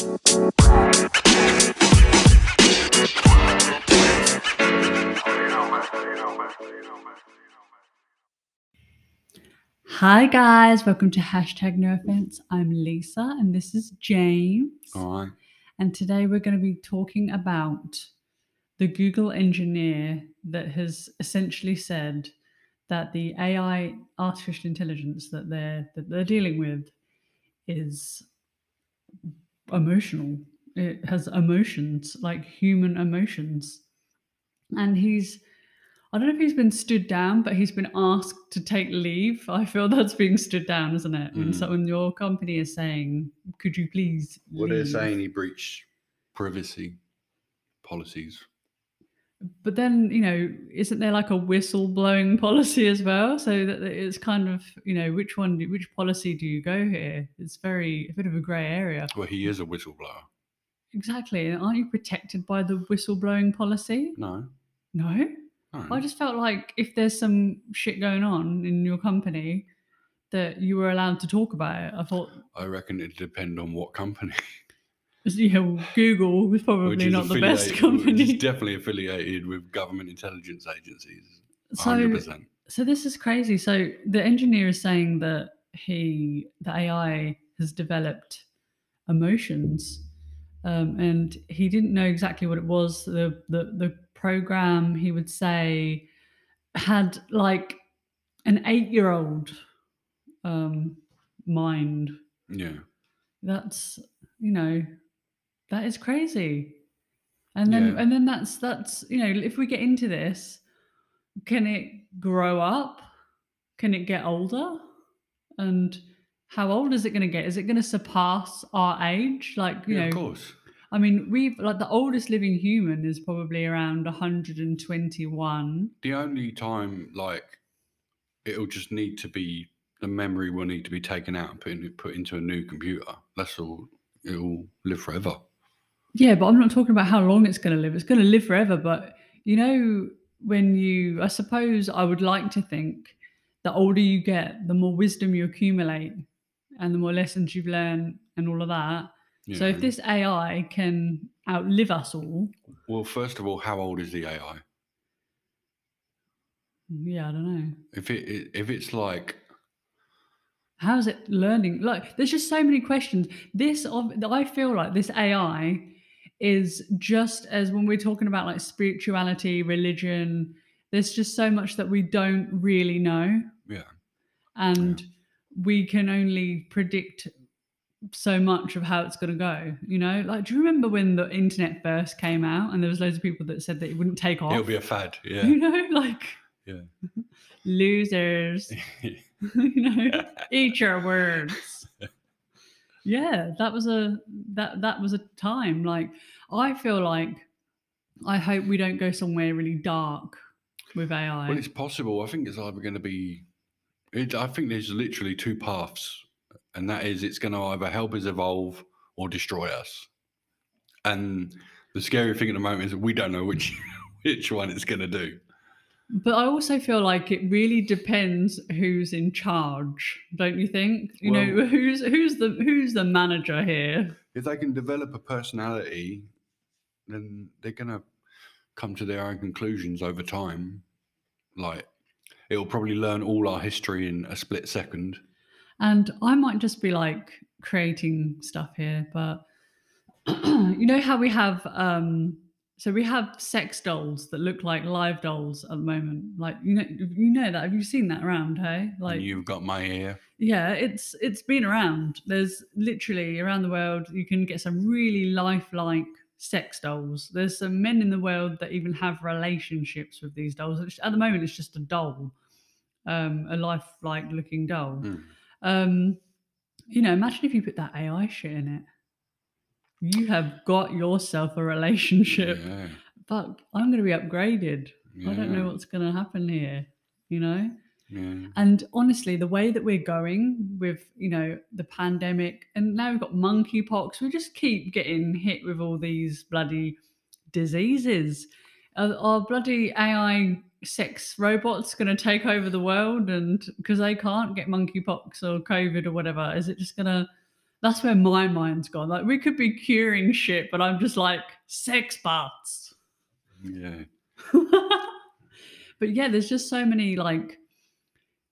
Hi guys, welcome to hashtag no offense. I'm Lisa and this is James. Hi. And today we're going to be talking about the Google engineer that has essentially said that the AI artificial intelligence that they're that they're dealing with is emotional. It has emotions, like human emotions. And he's I don't know if he's been stood down, but he's been asked to take leave. I feel that's being stood down, isn't it? When Mm. so when your company is saying, "Could you please?" Well, they're leave?" saying he breached privacy policies. But then, you know, isn't there like a whistle blowing policy as well? So that it's kind of, you know, which one, which policy do you go here? It's very a bit of a grey area. Well, he is a whistleblower. Exactly. And aren't you protected by the whistleblowing policy? No. No. no. I just felt like if there's some shit going on in your company, that you were allowed to talk about it. I thought, I reckon it depend on what company. know, Google was probably not the best company. Definitely affiliated with government intelligence agencies. so, 100%. So this is crazy. So the engineer is saying that he, the AI, has developed emotions, um, and he didn't know exactly what it was. The the the program he would say had like an eight year old um, mind. Yeah. That's you know that is crazy. And then Yeah. and then that's that's you know if we get into this, can it grow up? Can it get older? And how old is it going to get? Is it going to surpass our age? Like you yeah, know, of course. I mean, we've like the oldest living human is probably around 121. The only time, like, it'll just need to be, the memory will need to be taken out and put, in, put into a new computer. That's all. It'll live forever. Yeah, but I'm not talking about how long it's going to live. It's going to live forever. But you know, when you, I suppose I would like to think the older you get, the more wisdom you accumulate and the more lessons you've learned and all of that. So if this AI can outlive us all, Well, first of all, how old is the AI? yeah, I don't know. If it it- if it's like How's it learning? Like, there's just so many questions. This, of I feel like this AI is just as when we're talking about like spirituality, religion. There's just so much that we don't really know, yeah, and we can only predict so much of how it's going to go. You know, like, do you remember when the internet first came out and there was loads of people that said that it wouldn't take off? it'll be a fad. Yeah, You know, like yeah. losers. you know, eat your words. Yeah, that was a that that was a time. Like I feel like I hope we don't go somewhere really dark with AI. Well, it's possible. I think it's either going to be. It, I think there's literally two paths, and that is it's going to either help us evolve or destroy us. And the scary thing at the moment is we don't know which which one it's going to do. But I also feel like it really depends who's in charge, don't you think? You know, who's who's the who's the manager here? If they can develop a personality, then they're going to come to their own conclusions over time. Like it'll probably learn all our history in a split second. And I might just be like creating stuff here, but you know how we have um so we have sex dolls that look like live dolls at the moment. Like you know you know that. Have you seen that around, hey? Like and you've got my ear. yeah, it's it's been around. There's literally around the world you can get some really lifelike sex dolls. There's some men in the world that even have relationships with these dolls. At the moment, it's just a doll, um, a lifelike looking doll. Mm. Um, you know, imagine if you put that AI shit in it. You have got yourself a relationship. Yeah, But I'm going to be upgraded. I don't know what's going to happen here. You know. Yeah. And honestly, the way that we're going with, you know, the pandemic and now we've got monkeypox, we just keep getting hit with all these bloody diseases. Are, are bloody AI sex robots going to take over the world? And because they can't get monkeypox or COVID or whatever, is it just going to That's where my mind's gone. Like we could be curing shit, but I'm just like sex bots. Yeah. but yeah, there's just so many like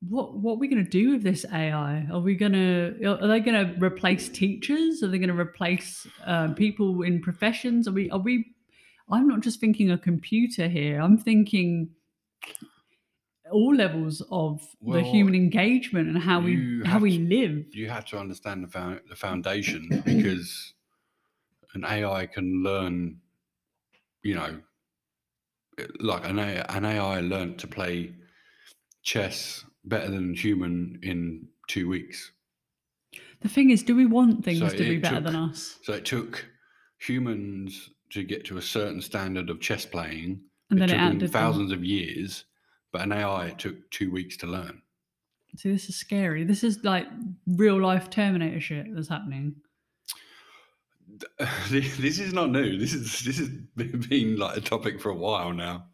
what what are we going to do with this AI? Are we going to are they going to replace teachers? Are they going to replace uh, people in professions? Are we are we? I'm not just thinking a computer here. I'm thinking all levels of the human engagement and how we how we to- live. You have to understand the, found, the foundation because an AI can learn, you know, like an AI, an AI learned to play chess better than human in two weeks. The thing is, do we want things So to be better took- than us? So it took humans to get to a certain standard of chess playing. And it then it took them outdid them. thousands of years, but an AI it took two weeks to learn. See, this is scary. This is like real life Terminator shit that's happening. this is not new. This is this has been like a topic for a while now.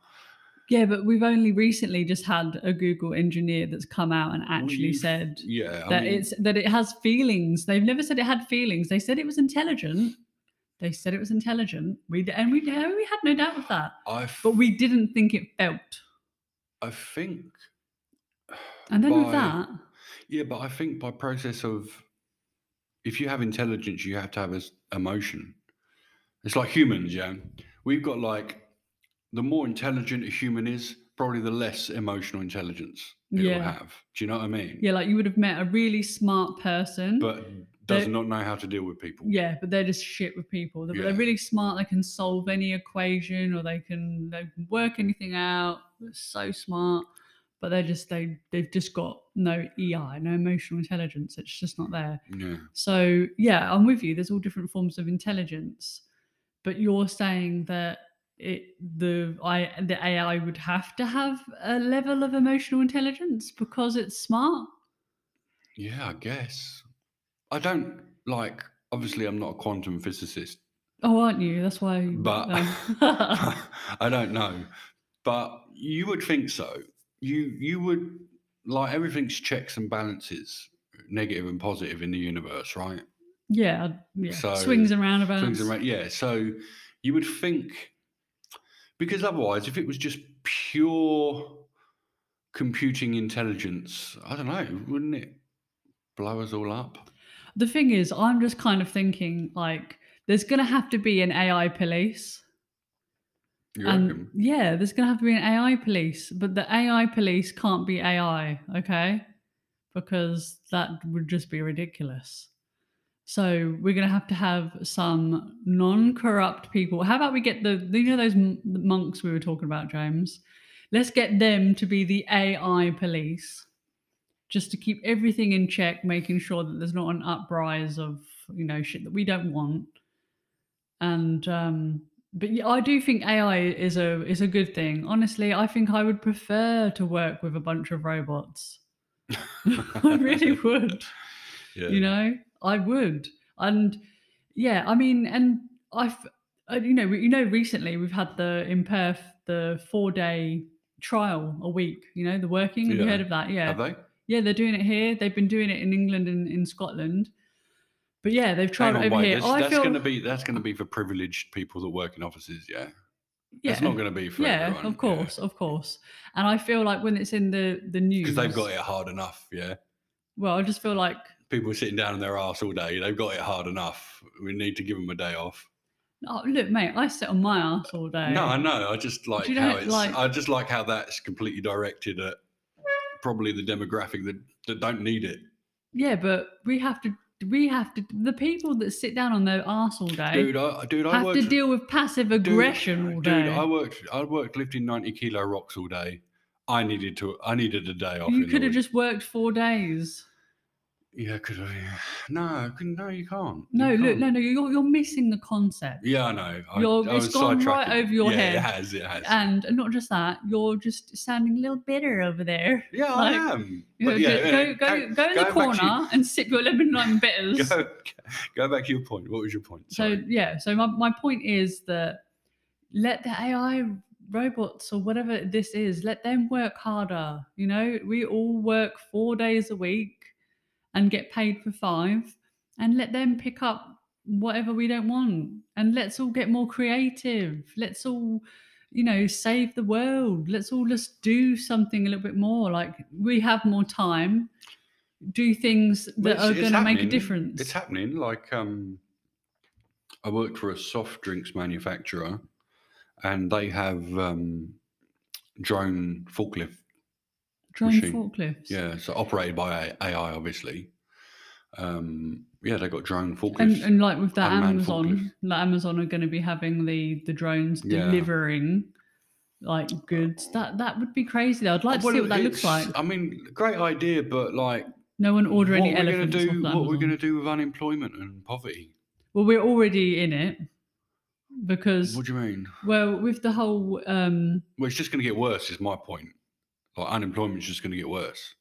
Yeah, but we've only recently just had a Google engineer that's come out and actually said Yeah, I that mean, it's that it has feelings. They've never said it had feelings. They said it was intelligent. They said it was intelligent. We and we we had no doubt of that, I but we didn't think it felt. I think And then with by- that, Yeah, but I think by process of if you have intelligence, you have to have this emotion. It's like humans, yeah. We've got like the more intelligent a human is, probably the less emotional intelligence Yeah. have. Do you know what I mean? yeah, like you would have met a really smart person. But does not know how to deal with people. Yeah, but they're just shit with people. They're, they're really smart. They can solve any equation or they can they can work anything out. They're so smart, but they're just they they've just got no EI, no emotional intelligence. It's just not there. Yeah. So yeah, I'm with you. There's all different forms of intelligence, but you're saying that it the I the AI would have to have a level of emotional intelligence because it's smart. Yeah, I guess. I don't like obviously I'm not a quantum physicist, Oh, aren't you? That's why. But- I don't know, but you would think so. You you would like everything's checks and balances, negative and positive in the universe, right? Yeah, yeah. So, Swings and roundabouts. Swings and yeah. So you would think because otherwise, if it was just pure computing intelligence, I don't know, wouldn't it blow us all up? The thing is, I'm just kind of thinking like there's going to have to be an AI police. You and reckon? yeah, there's going to have to be an AI police, but the AI police can't be AI, okay? Because that would just be ridiculous. So we're going to have to have some non-corrupt people. How about we get the you know those monks we were talking about, James? Let's get them to be the AI police, just to keep everything in check, making sure that there's not an uprise of you know shit that we don't want. And um, but yeah, I do think AI is a is a good thing. Honestly, I think I would prefer to work with a bunch of robots. I really would. yeah. You know, I would. And yeah, I mean, and I've uh, you know, you know, recently we've had the in Perth the four day trial a week. You know, the working. Have you heard of that? Yeah, Have they? Yeah, they're doing it here. They've been doing it in England and in Scotland. But yeah, they've tried on, over wait. here. That's, oh, I that's feel, going to be that's going to be for privileged people that work in offices. Yeah, yeah, it's not going to be for yeah, everyone. of course, of course. And I feel like when it's in the the news, because they've got it hard enough. Yeah, Well, I just feel like people are sitting down on their ass all day. They've got it hard enough. We need to give them a day off. oh, look, mate, I sit on my ass all day. No, I know. I just like you how it's. like- I just like how that's completely directed at probably the demographic that, that don't need it. Yeah, but we have to. We have to. The people that sit down on their ass all day Dude, I dude, I have to deal with passive dude, aggression all day. Dude, I worked. I worked lifting ninety kilo rocks all day. I needed to. I needed a day off. you could have just worked four days. Yeah, could. Yeah. No, I couldn't. No, you can't. No, You look, can't. no, no, you're you're missing the concept. Yeah, I know. I, You're- I it's was gone right sidetracking. over your yeah, head. It has. It has. And not just that, you're just sounding a little bitter over there. yeah, like, I am. You But know, yeah, go, yeah, go, go, go in the going back to corner and sip your lemon lime bitters. Go, go back to your point. What was your point? So Sorry. yeah, so my, my point is that let the AI robots or whatever this is, let them work harder. You know, we all work four days a week and get paid for five. and let them pick up whatever we don't want and let's all get more creative let's all you know save the world let's all just do something a little bit more like we have more time do things that Well, are going to make a difference It's happening. Like um, I worked for a soft drinks manufacturer, and they have um, drone forklift. Drone machine. forklifts Yeah, so operated by AI, obviously. Um, yeah, they got drone forklifts. and, and like with that amazon like amazon are going to be having the the drones Yeah. delivering like goods that that would be crazy though i'd like to see what that looks like I mean, great idea, but like, no one order any elephants do? What we're going to do with unemployment and poverty? well we're already in it because What do you mean? well with the whole um Well, it's just going to get worse. Is my point. Like unemployment's just going to get worse.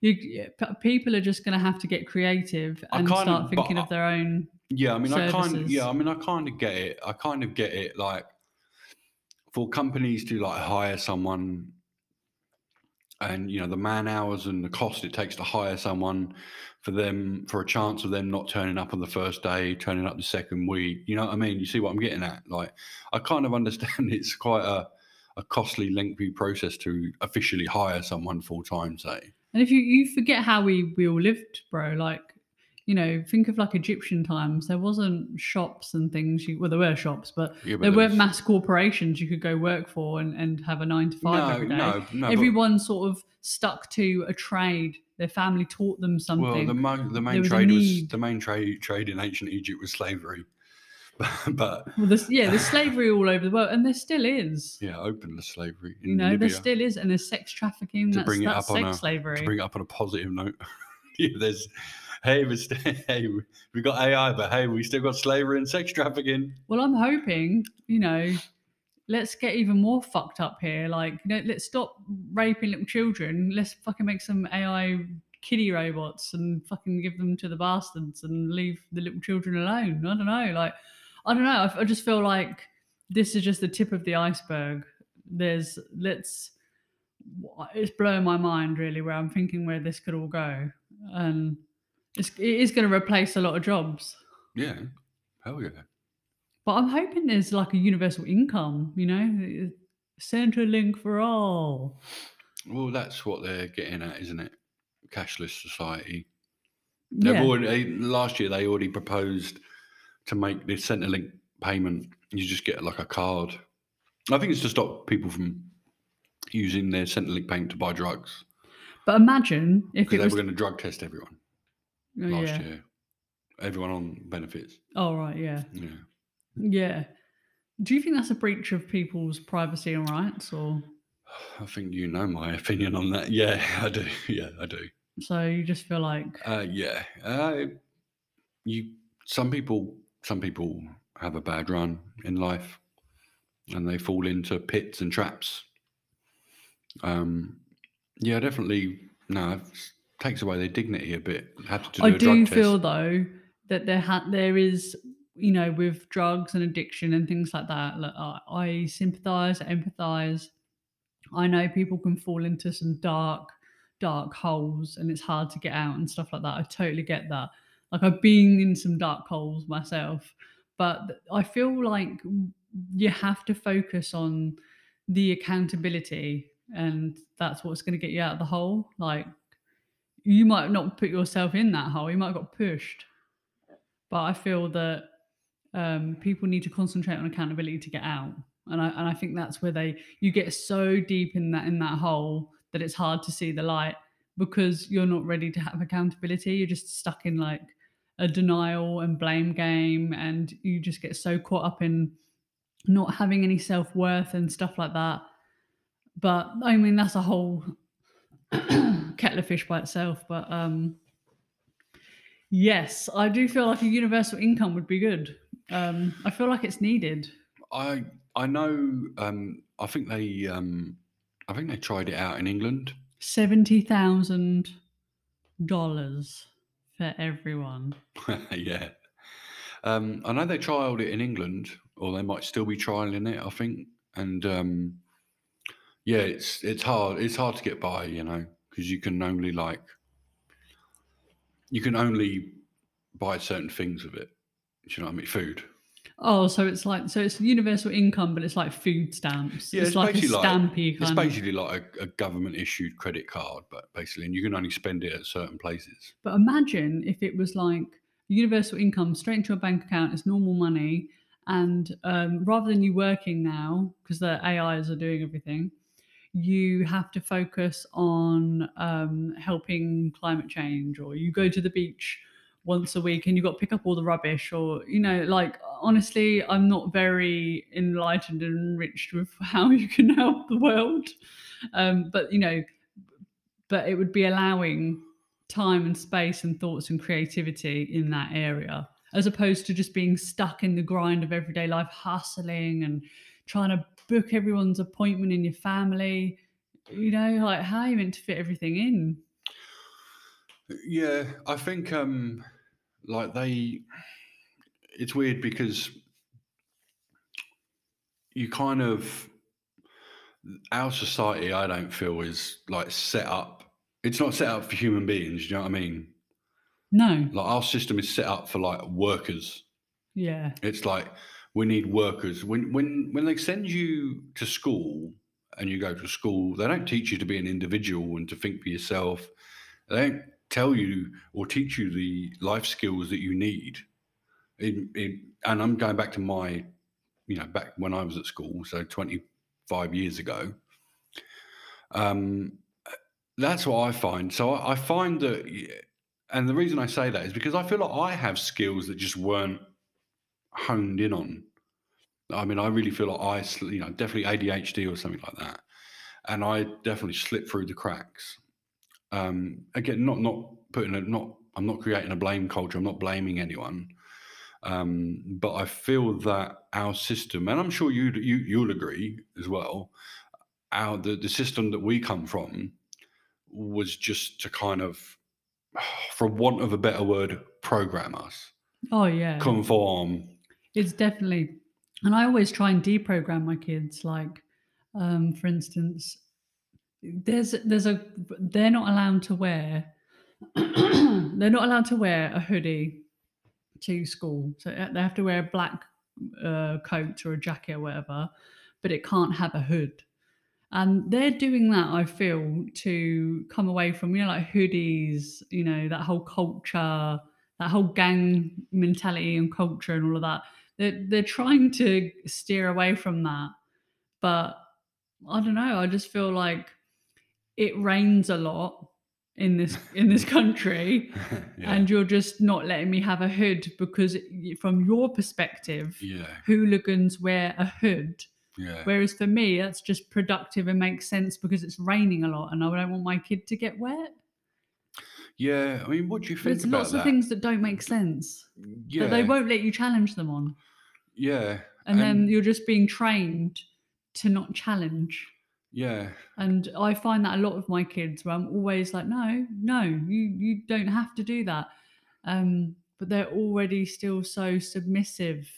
you, people are just going to have to get creative and kinda- start thinking I- of their own Yeah, I mean, I kind of, yeah, I mean, I kind of get it. I kind of get it. Like, for companies to like hire someone, and you know the man hours and the cost it takes to hire someone, for them for a chance of them not turning up on the first day, turning up the second week. You know what I mean? You see what I'm getting at? Like, I kind of understand it's quite a a costly, lengthy process to officially hire someone full time. Say, And if you you forget how we we all lived, bro, like you know, think of like Egyptian times. There wasn't shops and things. You, well, there were shops, but yeah, but there weren't was- mass corporations you could go work for and, and have a nine to five No, every day. no, no. but- Everyone sort of stuck to a trade. Their family taught them something. Well, the, mo- the main was trade was the main trade trade in ancient Egypt was slavery, but Well, there's, yeah, there's slavery all over the world, and there still is. yeah, openless slavery in You know, Libya. there still is, and there's sex trafficking. To that's bring it that's up on sex a- slavery. to bring it up on a positive note, yeah, there's hey, st- hey, we- we got AI, but hey, we still got slavery and sex trafficking. Well, I'm hoping, you know, let's get even more fucked up here. Like, you know, let's stop raping little children. Let's fucking make some AI kiddie robots and fucking give them to the bastards and leave the little children alone. I don't know. Like, I don't know. I, I just feel like this is just the tip of the iceberg. There's, let's, it's blowing my mind really where I'm thinking where this could all go. And it's, it is going to replace a lot of jobs. Yeah, hell yeah. But I'm hoping there's like a universal income, you know, Centrelink for all. Well, that's what they're getting at, isn't it? Cashless society. They've Yeah. already last year they already proposed to make the Centrelink payment. You just get like a card. I think it's to stop people from using their Centrelink payment to buy drugs But imagine if it they was. were going to drug test everyone oh, last yeah. year. Everyone on benefits. Oh, right. Yeah. Yeah. Yeah. Do you think that's a breach of people's privacy and rights? Or I think you know my opinion on that. Yeah, I do. Yeah, I do. so you just feel like. Uh, yeah. Uh, you. Some people. Some people have a bad run in life, and they fall into pits and traps. Um. Yeah, definitely. No, it takes away their dignity a bit. Have to do I do test. feel though that there ha- there is, you know, with drugs and addiction and things like that. Like, I, I sympathise, empathise. I know people can fall into some dark, dark holes, and it's hard to get out and stuff like that. I totally get that. Like I've been in some dark holes myself, but I feel like you have to focus on the accountability, and that's what's going to get you out of the hole. Like you might not put yourself in that hole. You might have got pushed. But I feel that um, people need to concentrate on accountability to get out, and I and I think that's where they you get so deep in that in that hole that it's hard to see the light because you're not ready to have accountability. You're just stuck in like a denial and blame game, and you just get so caught up in not having any self worth and stuff like that. But I mean, that's a whole kettle of fish by itself. But um, yes, I do feel like a universal income would be good. Um, I feel like it's needed. I I know. Um, I think they. Um, I think they tried it out in England. Seventy thousand dollars for everyone. yeah. Um, I know they trialed it in England, or they might still be trialing it. I think, and um, yeah, it's it's hard. It's hard to get by, you know, because you can only like you can only buy certain things of it. Do you know what I mean? Food. Oh, so it's like so it's universal income, but it's like food stamps. Yeah, it's, it's like a basically like- stampy It's kind of. basically like a, a government issued credit card, but basically, and you can only spend it at certain places. But imagine if it was like universal income straight into a bank account, it's normal money, and um, rather than you working now because the AIs are doing everything, you have to focus on um, helping climate change, or you go to the beach once a week and you've got to pick up all the rubbish, or you know, like honestly, I'm not very enlightened and enriched with how you can help the world, um, but you know, but it would be allowing time and space and thoughts and creativity in that area as opposed to just being stuck in the grind of everyday life hustling and trying to book everyone's appointment in your family. You know like how are you meant to fit everything in Yeah, I think um like they it's weird because you kind of our society I don't feel is like set up it's not set up for human beings, you know what I mean? no Like our system is set up for like workers. yeah It's like we need workers. When when when they send you to school and you go to school, they don't teach you to be an individual and to think for yourself. They don't tell you or teach you the life skills that you need. In, in, and I'm going back to my, you know, back when I was at school, so 25 years ago. Um, that's what I find. So I, I find that, and the reason I say that is because I feel like I have skills that just weren't honed in on. I mean, I really feel like I, you know, definitely ADHD or something like that, and I definitely slip through the cracks. Um, again, not not putting a not. I'm not creating a blame culture. I'm not blaming anyone, um, but I feel that our system, and I'm sure you you you'll agree as well. Our the the system that we come from was just to kind of, for want of a better word, program us, oh yeah conform. it's definitely and i always try and deprogram my kids like um for instance there's there's a they're not allowed to wear they're not allowed to wear a hoodie to school. So uh, they have to wear a black uh, coat or a jacket or whatever but it can't have a hood. And they're doing that i feel to come away from you know like hoodies you know that whole culture that whole gang mentality and culture and all of that. They're, they're trying to steer away from that but i don't know i just feel like it rains a lot in this in this country yeah. and you're just not letting me have a hood because from your perspective yeah, hooligans wear a hood yeah, whereas for me that's just productive and makes sense because it's raining a lot and i don't want my kid to get wet yeah. I mean, what do you think there's lots that? of things that don't make sense yeah, that they won't let you challenge them on yeah, and, then you're just being trained to not challenge yeah, and i find that a lot of my kids where i'm always like no no you you don't have to do that um but they're already still so submissive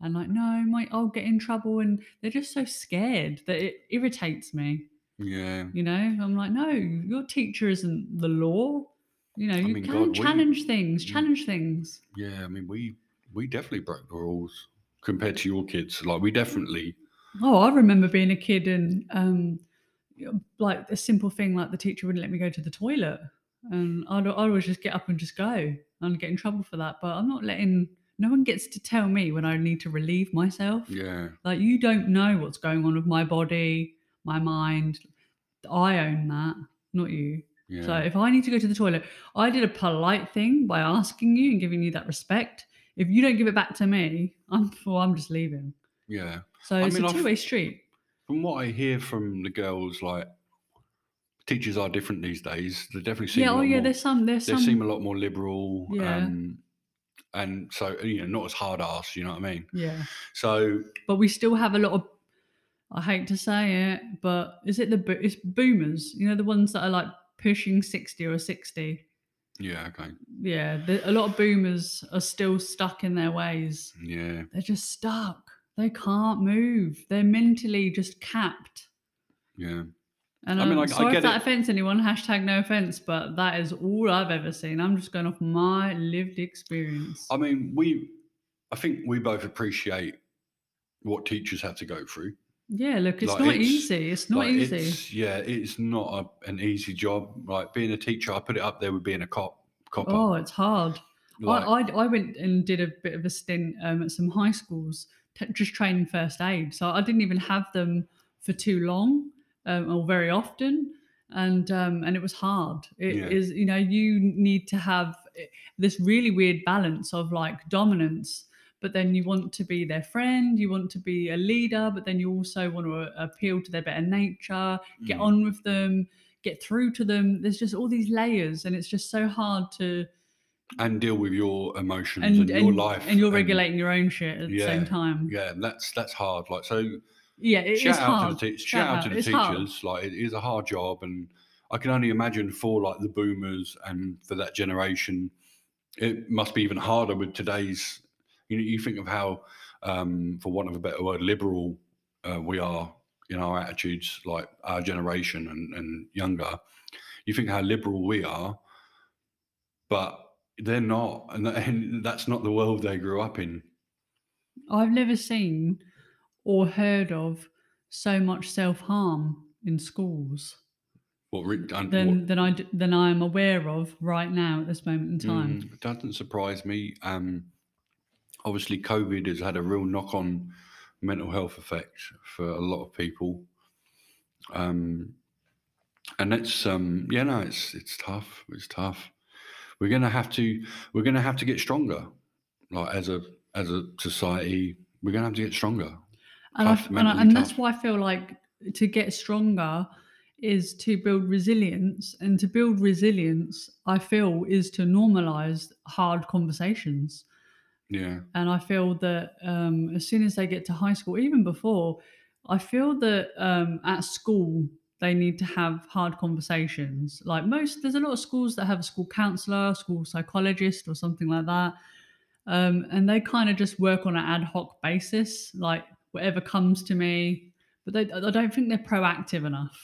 and like no my i'll get in trouble and they're just so scared that it irritates me yeah. you know i'm like no your teacher isn't the law you know you mean, can God, we- challenge things Mm. challenge things Yeah, I mean, we we definitely broke the rules compared to your kids. Like, we definitely, Oh, I remember being a kid and um, like a simple thing like the teacher wouldn't let me go to the toilet, and I'd, I'd always just get up and just go and get in trouble for that. But I'm not letting. No one gets to tell me when I need to relieve myself. yeah, Like you don't know what's going on with my body, my mind. I own that, not you. yeah, So if I need to go to the toilet, I did a polite thing by asking you and giving you that respect. If you don't give it back to me, I'm well, I'm just leaving. Yeah. So I it's mean, a I've- two way street. From what I hear from the girls, like teachers are different these days. They definitely seem Yeah, a oh lot yeah, more, there's some there's they some seem a lot more liberal. Yeah. Um, and so you know, not as hard ass. You know what I mean? yeah. So But we still have a lot of I hate to say it, but is it the bo- it's boomers, you know, the ones that are like pushing 60 or 60. yeah, okay, Yeah, the, a lot of boomers are still stuck in their ways. yeah, They're just stuck. They can't move. They're mentally just capped. yeah. And I I mean, I- I sorry get if that it. offends anyone. Hashtag no offense, but that is all I've ever seen. I'm just going off my lived experience. I mean, we, I think we both appreciate what teachers have to go through. yeah, look, it's like, not it's- easy. It's not Like, easy. It's, yeah, it's not a, an easy job. Like being a teacher, I put it up there with being a cop. Copper. Oh, it's hard. like, I, I I went and did a bit of a stint um, at some high schools, t- just training first aid. So I didn't even have them for too long um, or very often, and um, and it was hard. It is Yeah. you know you need to have eh, this really weird balance of like dominance. But then you want to be their friend, you want to be a leader, but then you also want to uh, appeal to their better nature, get mm, on with them, get through to them. There's just all these layers, and it's just so hard to and deal with your emotions and and, your and, life, and you're regulating your own shit at the same time. Yeah, that's that's hard. Like so, Yeah, it is shout out hard. to the te- shout out to the It's hard. teachers. Like it is a hard job, and I can only imagine for like the boomers and for that generation, it must be even harder with today's. You know, you think of how, um, for want of a better word, liberal uh, we are in our attitudes, like our generation and, and younger. You think how liberal we are, but they're not, and, that, and that's not the world they grew up in. I've never seen or heard of so much self harm in schools What, and than what than I than I am aware of right now at this moment in time. Mm, it doesn't surprise me. Um, obviously, COVID has had a real knock on mental health effect for a lot of people. Um, and it's um, yeah, no, it's it's tough. It's tough. We're gonna have to we're gonna have to get stronger. Like as a as a society, we're gonna have to get stronger. and tough, f and, I, and that's why I feel like to get stronger is to build resilience, and to build resilience, I feel, is to normalize hard conversations. Yeah, and I feel that um, as soon as they get to high school, even before, I feel that um, at school they need to have hard conversations. Like most, there's a lot of schools that have a school counselor, school psychologist, or something like that, um, and they kind of just work on an ad hoc basis, like whatever comes to me. But they, I don't think they're proactive enough.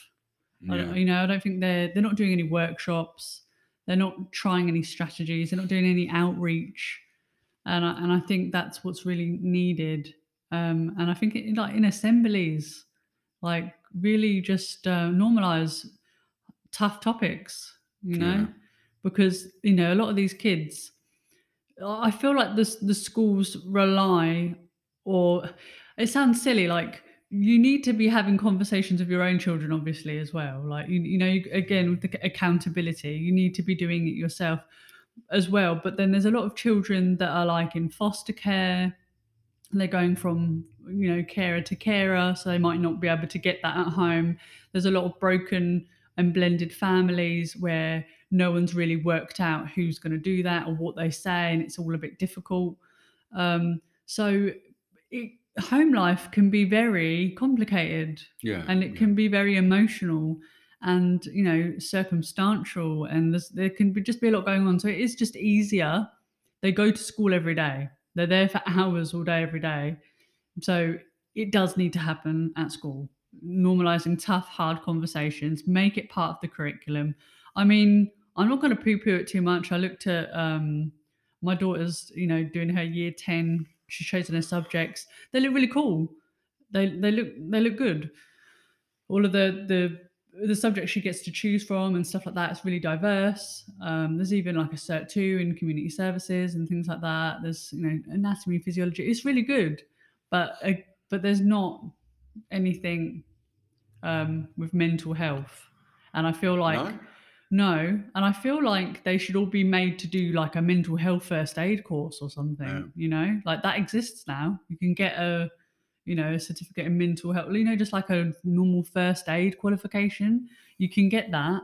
I don't- yeah, you know, I don't think they're they're not doing any workshops. They're not trying any strategies. They're not doing any outreach, and I, and I think that's what's really needed. Um, and I think it, like in assemblies, like really just uh, normalize tough topics. You know, Yeah. because you know a lot of these kids, I feel like the the schools rely, or it sounds silly, like you need to be having conversations with your own children obviously as well like you, you know you, again with the accountability you need to be doing it yourself as well but then there's a lot of children that are like in foster care they're going from you know carer to carer so they might not be able to get that at home. There's a lot of broken and blended families where no one's really worked out who's going to do that or what they say and it's all a bit difficult. Um, so it, home life can be very complicated yeah, and it yeah. can be very emotional and you know circumstantial and there's, there can be just be a lot going on. So it is just easier. They go to school every day they're there for hours all day every day. So it does need to happen at school. Normalizing tough hard conversations make it part of the curriculum. I mean i'm not going to poo-poo it too much. I looked at um, my daughter's you know doing her year 10 she's chosen her subjects. They look really cool. They they look they look good. All of the the the subjects she gets to choose from and stuff like that is really diverse um, there's even like a cert 2 in community services and things like that there's you know anatomy physiology it's really good but uh, but there's not anything um, with mental health and i feel like no? no, and I feel like they should all be made to do like a mental health first aid course or something. Yeah. You know, like that exists now. You can get a, you know, a certificate in mental health. You know, just like a normal first aid qualification. You can get that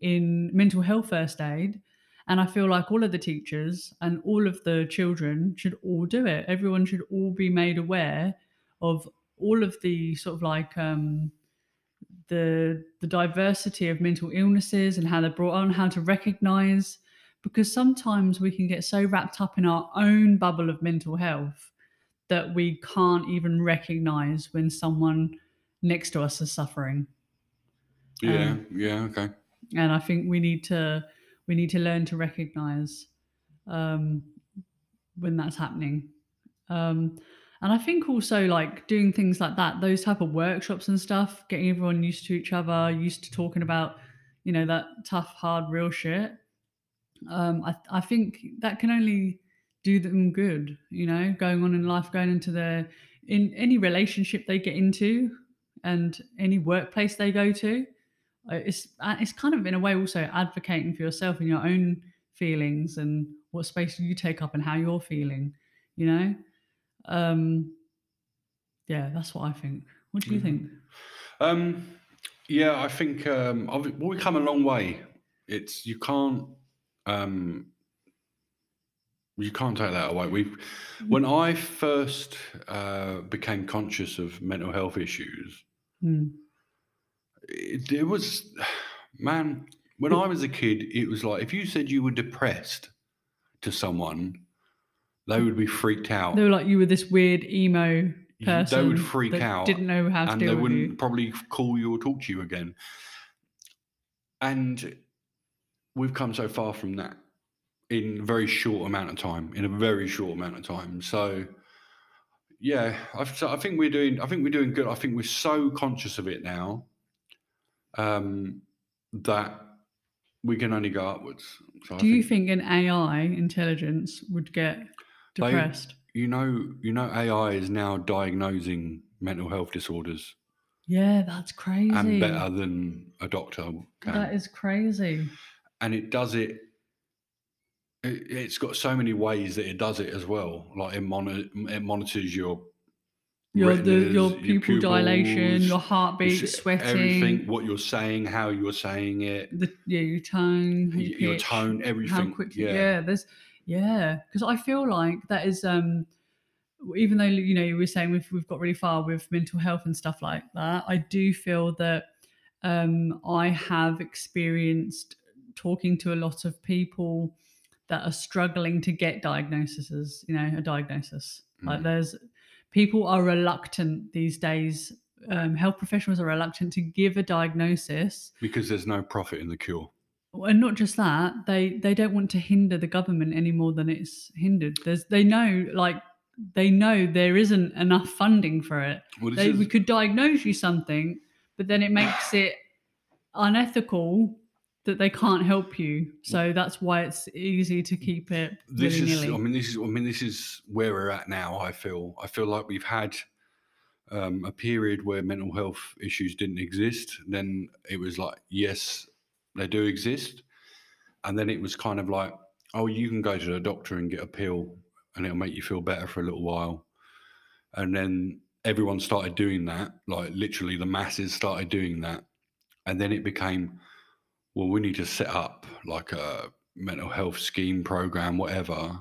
in mental health first aid. And I feel like all of the teachers and all of the children should all do it. Everyone should all be made aware of all of the sort of like um, the the diversity of mental illnesses and how they're brought on, how to recognize, because sometimes we can get so wrapped up in our own bubble of mental health that we can't even recognize when someone next to us is suffering. Yeah, Um, yeah, okay. and I think we need to we need to learn to recognize um, when that's happening. Um, and I think also like doing things like that, those type of workshops and stuff, getting everyone used to each other, used to talking about, you know, that tough, hard, real shit. Um, I I think that can only do them good. You know, going on in life, going into their in any relationship they get into, and any workplace they go to. Uh, It's uh, it's kind of in a way also advocating for yourself and your own feelings and what space you take up and how you're feeling. You know, um, yeah, that's what I think. What do you Mhm. think? Um, yeah, I think um, well, we've come a long way. It's you can't um, you can't take that away. We've when I first uh, became conscious of mental health issues, Mm. it, it was man. When I was a kid, it was like if you said you were depressed to someone, they would be freaked out. They were like you were this weird emo person. they would freak out Didn't know how to and they deal with wouldn't you. probably call you or talk to you again. And we've come so far from that in a very short amount of time. In a very short amount of time. So, yeah, I, so I think we're doing. I think we're doing good. I think we're so conscious of it now um, that we can only go upwards. So Do you think an AI intelligence would get They- depressed? you know? You know, AI is now diagnosing mental health disorders yeah, that's crazy. and better than a doctor can. That is crazy. and it does it, it it's got so many ways that it does it as well. Like it, moni- it monitors your Your the your pupil dilation, pupils, your heartbeat, sweating, everything what you're saying how you're saying it. The yeah, your tone, your, your pitch, tone everything quickly. yeah, Yeah, there's yeah, because I feel like that is um even though you know you were saying we've we've got really far with mental health and stuff like that, I do feel that um I have experienced talking to a lot of people that are struggling to get diagnoses, you know, a diagnosis. Like Mm. there's people are reluctant these days. Um, health professionals are reluctant to give a diagnosis because there's no profit in the cure and not just that they they don't want to hinder the government any more than it's hindered there's they know like they know there isn't enough funding for it well they, is, we could diagnose you something but then it makes it unethical that they can't help you. So that's why it's easy to keep it this is i mean this is i mean this is where we're at now i feel. I feel like we've had um, a period where mental health issues didn't exist. Then it was like yes they do exist. And then it was kind of like oh you can go to the doctor and get a pill and it'll make you feel better for a little while. And then everyone started doing that like literally the masses started doing that. And then it became well we need to set up like a mental health scheme program whatever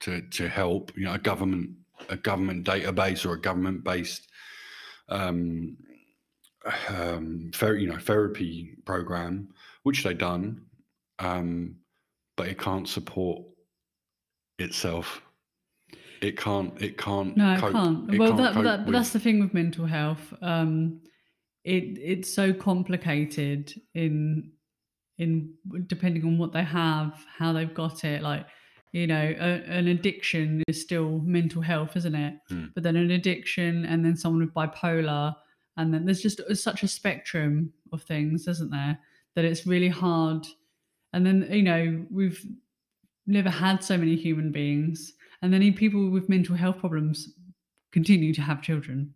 to to help you know a government a government database or a government based um um ther- you know therapy program which they done um but it can't support itself it can't it can't No, it cope- can't. it well, can't that, that, but that's the thing with mental health. Um, it it's so complicated in in depending on what they have, how they've got it. Like, you know, a, an addiction is still mental health, isn't it? Hmm. But then an addiction, and then someone with bipolar, and then there's just such a spectrum of things, isn't there? That it's really hard. And then you know we've never had so many human beings and then people with mental health problems continue to have children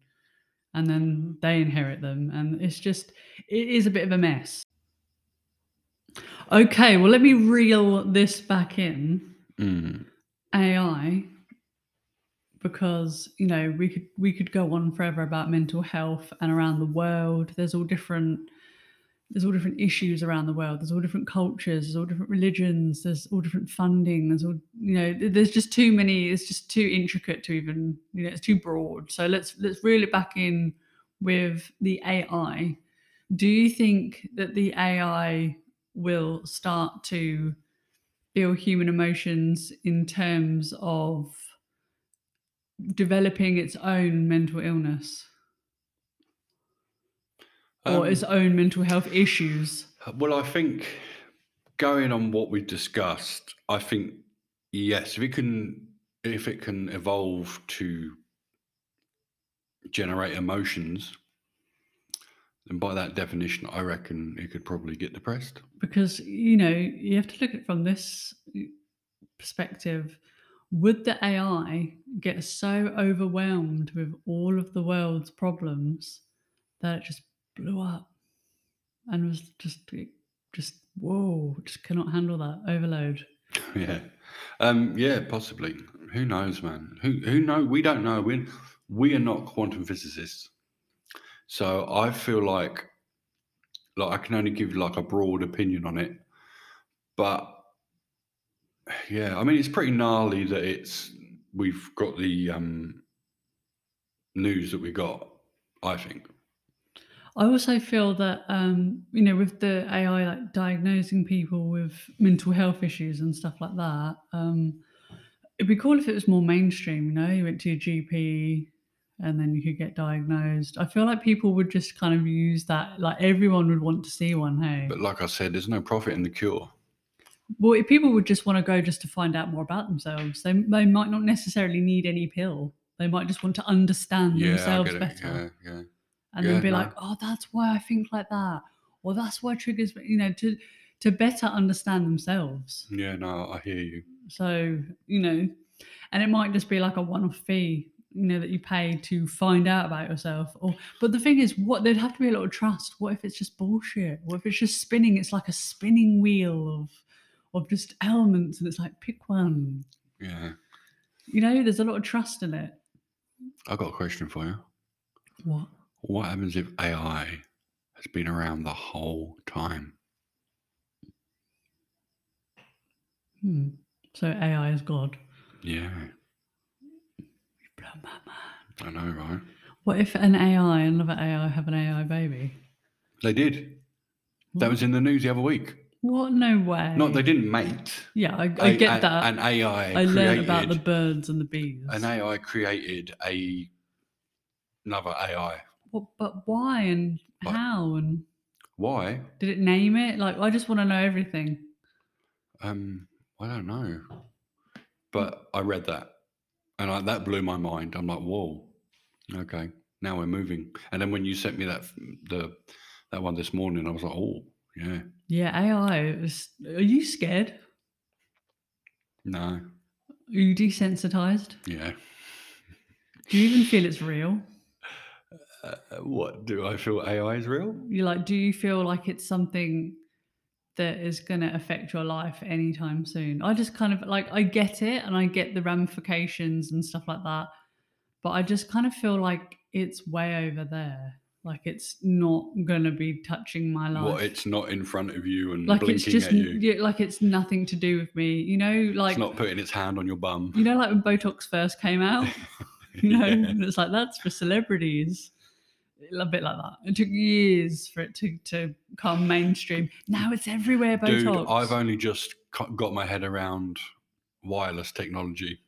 and then they inherit them and it's just it is a bit of a mess okay well let me reel this back in. Mm. ai because you know we could we could go on forever about mental health and around the world. There's all different there's all different issues around the world. There's all different cultures. There's all different religions. There's all different funding. There's all you know there's just too many it's just too intricate to even you know it's too broad. So let's let's reel it back in with the ai do you think that the ai will start to feel human emotions in terms of developing its own mental illness or Um, its own mental health issues. Well, I think going on what we discussed, I think yes, if it can, if it can evolve to generate emotions, then by that definition, I reckon it could probably get depressed. because you know you have to look at it from this perspective would the ai get so overwhelmed with all of the world's problems that it just blew up and was just just whoa just cannot handle that overload Yeah, um, yeah, possibly. Who knows, man? Who who know? We don't know. We we are not quantum physicists, so I feel like like I can only give like a broad opinion on it. But yeah, I mean, it's pretty gnarly that it's we've got the um, news that we got. I think. i also feel that um you know with the ai like diagnosing people with mental health issues and stuff like that um it'd be cool if it was more mainstream you know you went to your gp and then you could get diagnosed i feel like people would just kind of use that like everyone would want to see one hey But like I said, there's no profit in the cure. well if people would just want to go just to find out more about themselves they, they might not necessarily need any pill they might just want to understand Yeah, I themselves get it. better Yeah, yeah. and then be no. like, oh, that's why I think like that, or that's why triggers, you know, to to better understand themselves. Yeah, no, I hear you. So you know, and it might just be like a one-off fee, you know, that you pay to find out about yourself. Or, but the thing is, what there'd have to be a lot of trust. What if it's just bullshit? What if it's just spinning? It's like a spinning wheel of of just elements, and it's like pick one. Yeah. You know, there's a lot of trust in it. I got a question for you. What? What happens if AI has been around the whole time? Hmm. So AI is God. Yeah, You've blown my mind. I know, right? What if an AI, another AI, have an AI baby? They did. That was in the news the other week. What? No way. Not they didn't mate. Yeah, I, I A- get a- that. An AI I learned about the created- birds and the bees. an AI created a another AI. What, but why and What? how and Why? did it name it? Like, I just want to know everything. Um, I don't know. But I read that, and I, that blew my mind. I'm like, whoa, okay, now we're moving. And then when you sent me that the that one this morning, I was like, oh, yeah, Yeah, AI. Is, are you scared? no, Are you desensitized? yeah. Do you even feel it's real? Uh, what do I feel AI is real? You like? Do you feel like it's something that is going to affect your life anytime soon? I just kind of like I get it and I get the ramifications and stuff like that, but I just kind of feel like it's way over there. Like it's not going to be touching my life. What it's not in front of you and like blinking it's just at you. like it's nothing to do with me. You know, like it's not putting its hand on your bum. you know, like when Botox first came out. You know, Yeah. it's like that's for celebrities. A bit like that. It took years for it to, to come mainstream. Now it's everywhere. Botox. Dude, I've only just got my head around wireless technology,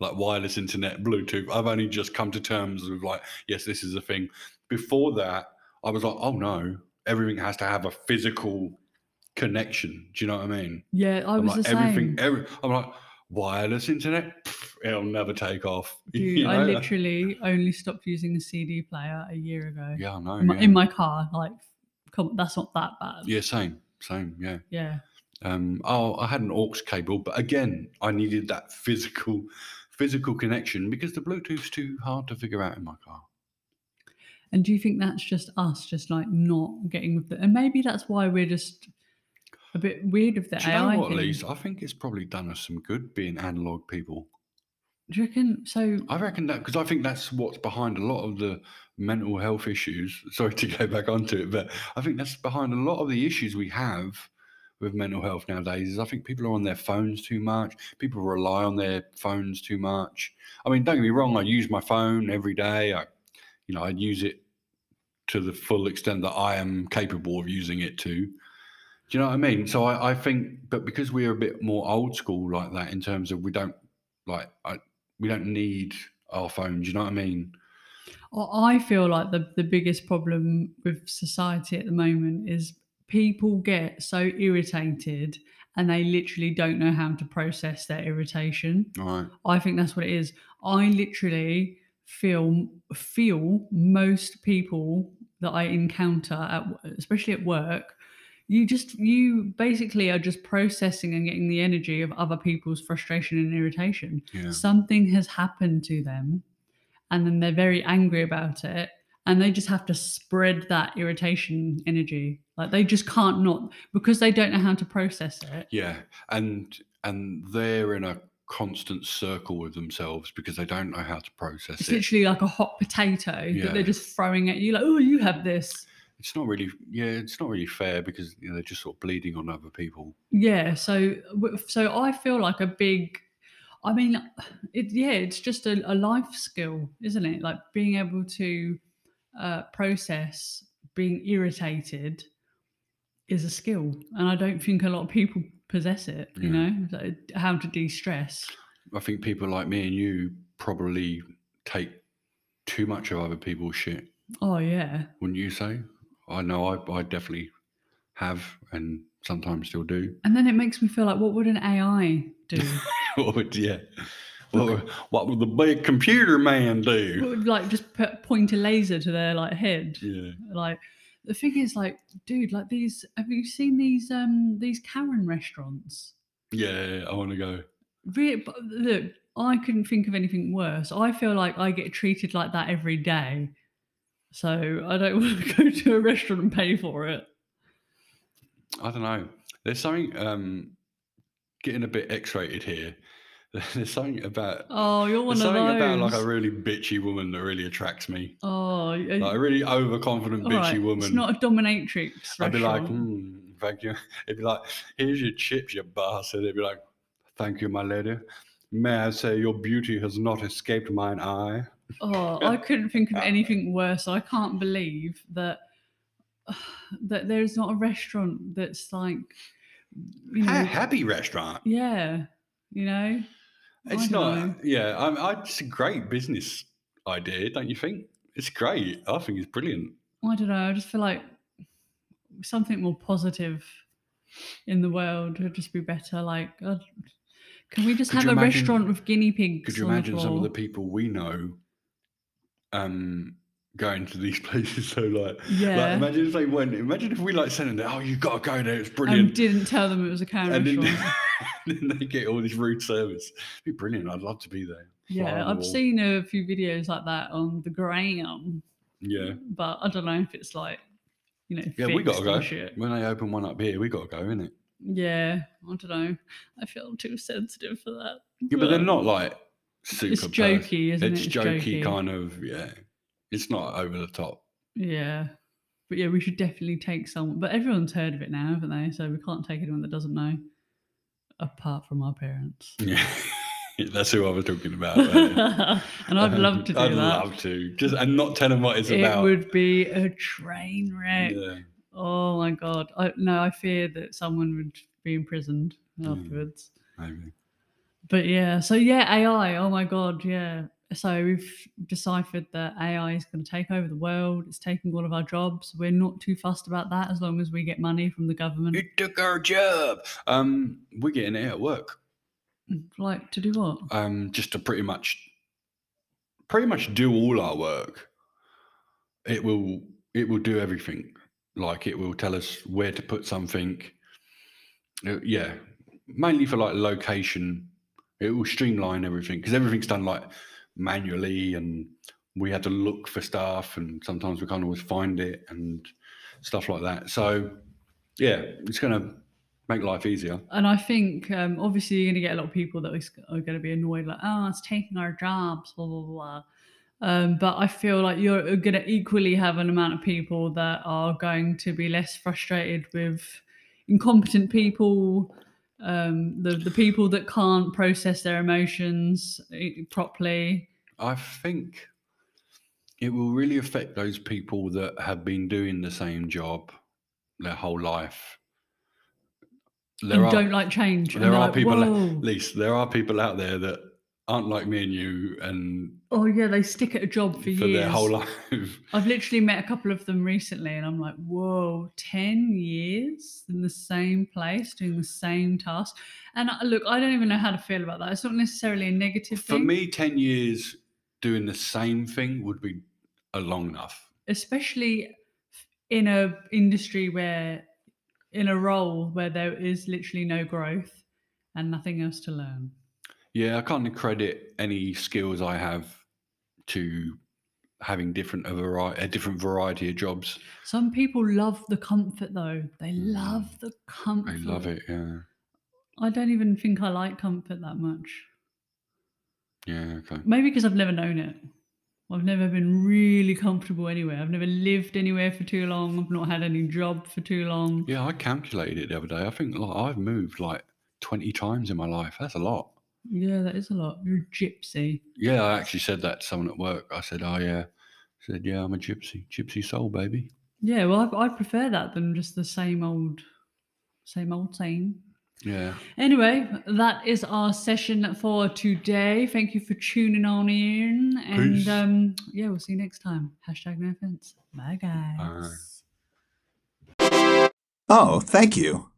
like wireless internet, Bluetooth. I've only just come to terms with like, yes, this is a thing. Before that, I was like, oh no, everything has to have a physical connection. Do you know what I mean? yeah, I I'm was like, the everything, same. every, I'm like, wireless internet, Pff, it'll never take off. Dude, You I literally only stopped using the CD player a year ago. yeah, I know. in, my, yeah. in my car, like, come, that's not that bad. yeah, same, same, yeah. Yeah. Um, oh, I had an aux cable, but again, I needed that physical, physical connection because the Bluetooth's too hard to figure out in my car. And do you think that's just us, just like not getting with it? And maybe that's why we're just a bit weird of the Do you AI know what, thing. Lise? I think it's probably done us some good being analog people. Do you reckon? So I reckon that because I think that's what's behind a lot of the mental health issues. Sorry to go back onto it, but I think that's behind a lot of the issues we have with mental health nowadays. Is I think people are on their phones too much. People rely on their phones too much. I mean, don't get me wrong. I use my phone every day. I, you know, I use it to the full extent that I am capable of using it to. Do you know what I mean? So I, I think, but because we're a bit more old school like that in terms of we don't like, I, we don't need our phones. You know what I mean? I I feel like the, the biggest problem with society at the moment is people get so irritated and they literally don't know how to process their irritation. All right. I think that's what it is. I literally feel feel most people that I encounter at especially at work you just you basically are just processing and getting the energy of other people's frustration and irritation Yeah. something has happened to them and then they're very angry about it and they just have to spread that irritation energy like they just can't not because they don't know how to process it Yeah. And and they're in a constant circle with themselves because they don't know how to process it. it's it. literally like a hot potato Yeah. that they're just throwing at you like oh you have this It's not really yeah, it's not really fair because you know they're just sort of bleeding on other people. yeah so so i feel like a big i mean it yeah it's just a, a life skill isn't it like being able to uh, process being irritated is a skill and i don't think a lot of people possess it you Yeah. know like, how to de-stress I think people like me and you probably take too much of other people's shit, oh yeah wouldn't you say? I know I, I definitely have and sometimes still do. and then it makes me feel like what would an ai do what would yeah? What, would- what would the big computer man do? would, like just put, point a laser to their like head Yeah. like the thing is like dude like these have you seen these um these karen restaurants Yeah, I want to go. Re- but look i couldn't think of anything worse i feel like i get treated like that every day so i don't want to go to a restaurant and pay for it I don't know. There's something um getting a bit X-rated here. There's something about oh you're one of something those about like a really bitchy woman that really attracts me. oh Like a really overconfident bitchy right, woman. it's not a dominatrix I'd be like, hmm, thank you. It'd be like, here's your chips, you bastard. It'd be like, thank you, my lady. May I say your beauty has not escaped mine eye. Oh, I couldn't think of anything worse. I can't believe that that there's not a restaurant that's like, you know, Ha- happy restaurant. yeah, you know. It's don't know. Yeah, I, it's a great business idea, don't you think? It's great. I think it's brilliant. I don't know. I just feel like something more positive in the world would just be better. Like, uh, can we just Could have a imagine- restaurant with guinea pigs? Could you imagine some of the people we know um, going to these places? So, like, Yeah. like, imagine if they went. Imagine if we like sent them, oh, you got to go there. It's and brilliant. didn't tell them it was a Karen and then, restaurant. then they get all this rude service. It'd be brilliant. I'd love to be there. Yeah, I've seen a few videos like that on the gram. Yeah, but I don't know if it's like, you know, yeah, we got to go Shit. when they open one up here. We got to go, in it Yeah, I don't know. I feel too sensitive for that. Yeah, but they're not like super. It's jokey, isn't It's it? It's jokey, kind of. Yeah, it's not over the top. Yeah, but yeah, we should definitely take someone. But everyone's heard of it now, haven't they? So we can't take anyone that doesn't know, apart from our parents. Yeah, that's who I was talking about. and I'd love to do I'd that. love to just and not tell them what it's it about. would be a train wreck. Yeah. Oh my god! I, no, I fear that someone would be imprisoned Mm. afterwards. Maybe. But yeah, so yeah, AI. Oh my god, yeah. So we've deciphered that AI is going to take over the world. It's taking all of our jobs. We're not too fussed about that as long as we get money from the government. It took our job. Um, we're getting it at work. like to do what? Um, just to pretty much, pretty much do all our work. It will. It will do everything. Like it will tell us where to put something. Uh, yeah, mainly for like location. It will streamline everything because everything's done like manually, and we had to look for stuff, and sometimes we can't always find it and stuff like that. So, yeah, it's going to make life easier. And I think um, obviously you're going to get a lot of people that are going to be annoyed, like, oh, it's taking our jobs, blah, blah, blah. Um, but I feel like you're going to equally have an amount of people that are going to be less frustrated with incompetent people, um, the, the people that can't process their emotions eh, properly. I think it will really affect those people that have been doing the same job their whole life. There and are, don't like change. there they're like, people, at least there are people out there that aren't like me and you and Oh yeah, they stick at a job for, for years. their whole life. I've literally met a couple of them recently, and I'm like, whoa, 10 years in the same place doing the same task. And I- look, I don't even know how to feel about that. It's not necessarily a negative For thing, me, 10 years doing the same thing would be a long enough. especially in a industry where, in a role where there is literally no growth and nothing else to learn. Yeah, I can't credit any skills I have to having different a variety, a different variety of jobs. Some people love the comfort, though. They Mm. love the comfort. I love it. Yeah, I don't even think I like comfort that much. yeah. Okay. Maybe because I've never known it. I've never been really comfortable anywhere. I've never lived anywhere for too long. I've not had any job for too long. Yeah, I calculated it the other day. I think like I've moved like 20 times in my life. That's a lot. Yeah, that is a lot. You're a gypsy. Yeah, I actually said that to someone at work. I said, "Oh yeah," I said, "Yeah, I'm a gypsy, gypsy soul, baby." Yeah, well, I, I prefer that than just the same old, same old same. Yeah. Anyway, that is our session for today. Thank you for tuning on in, and Peace. um, yeah, we'll see you next time. Hashtag no offense. Bye, guys. Bye. Oh, thank you.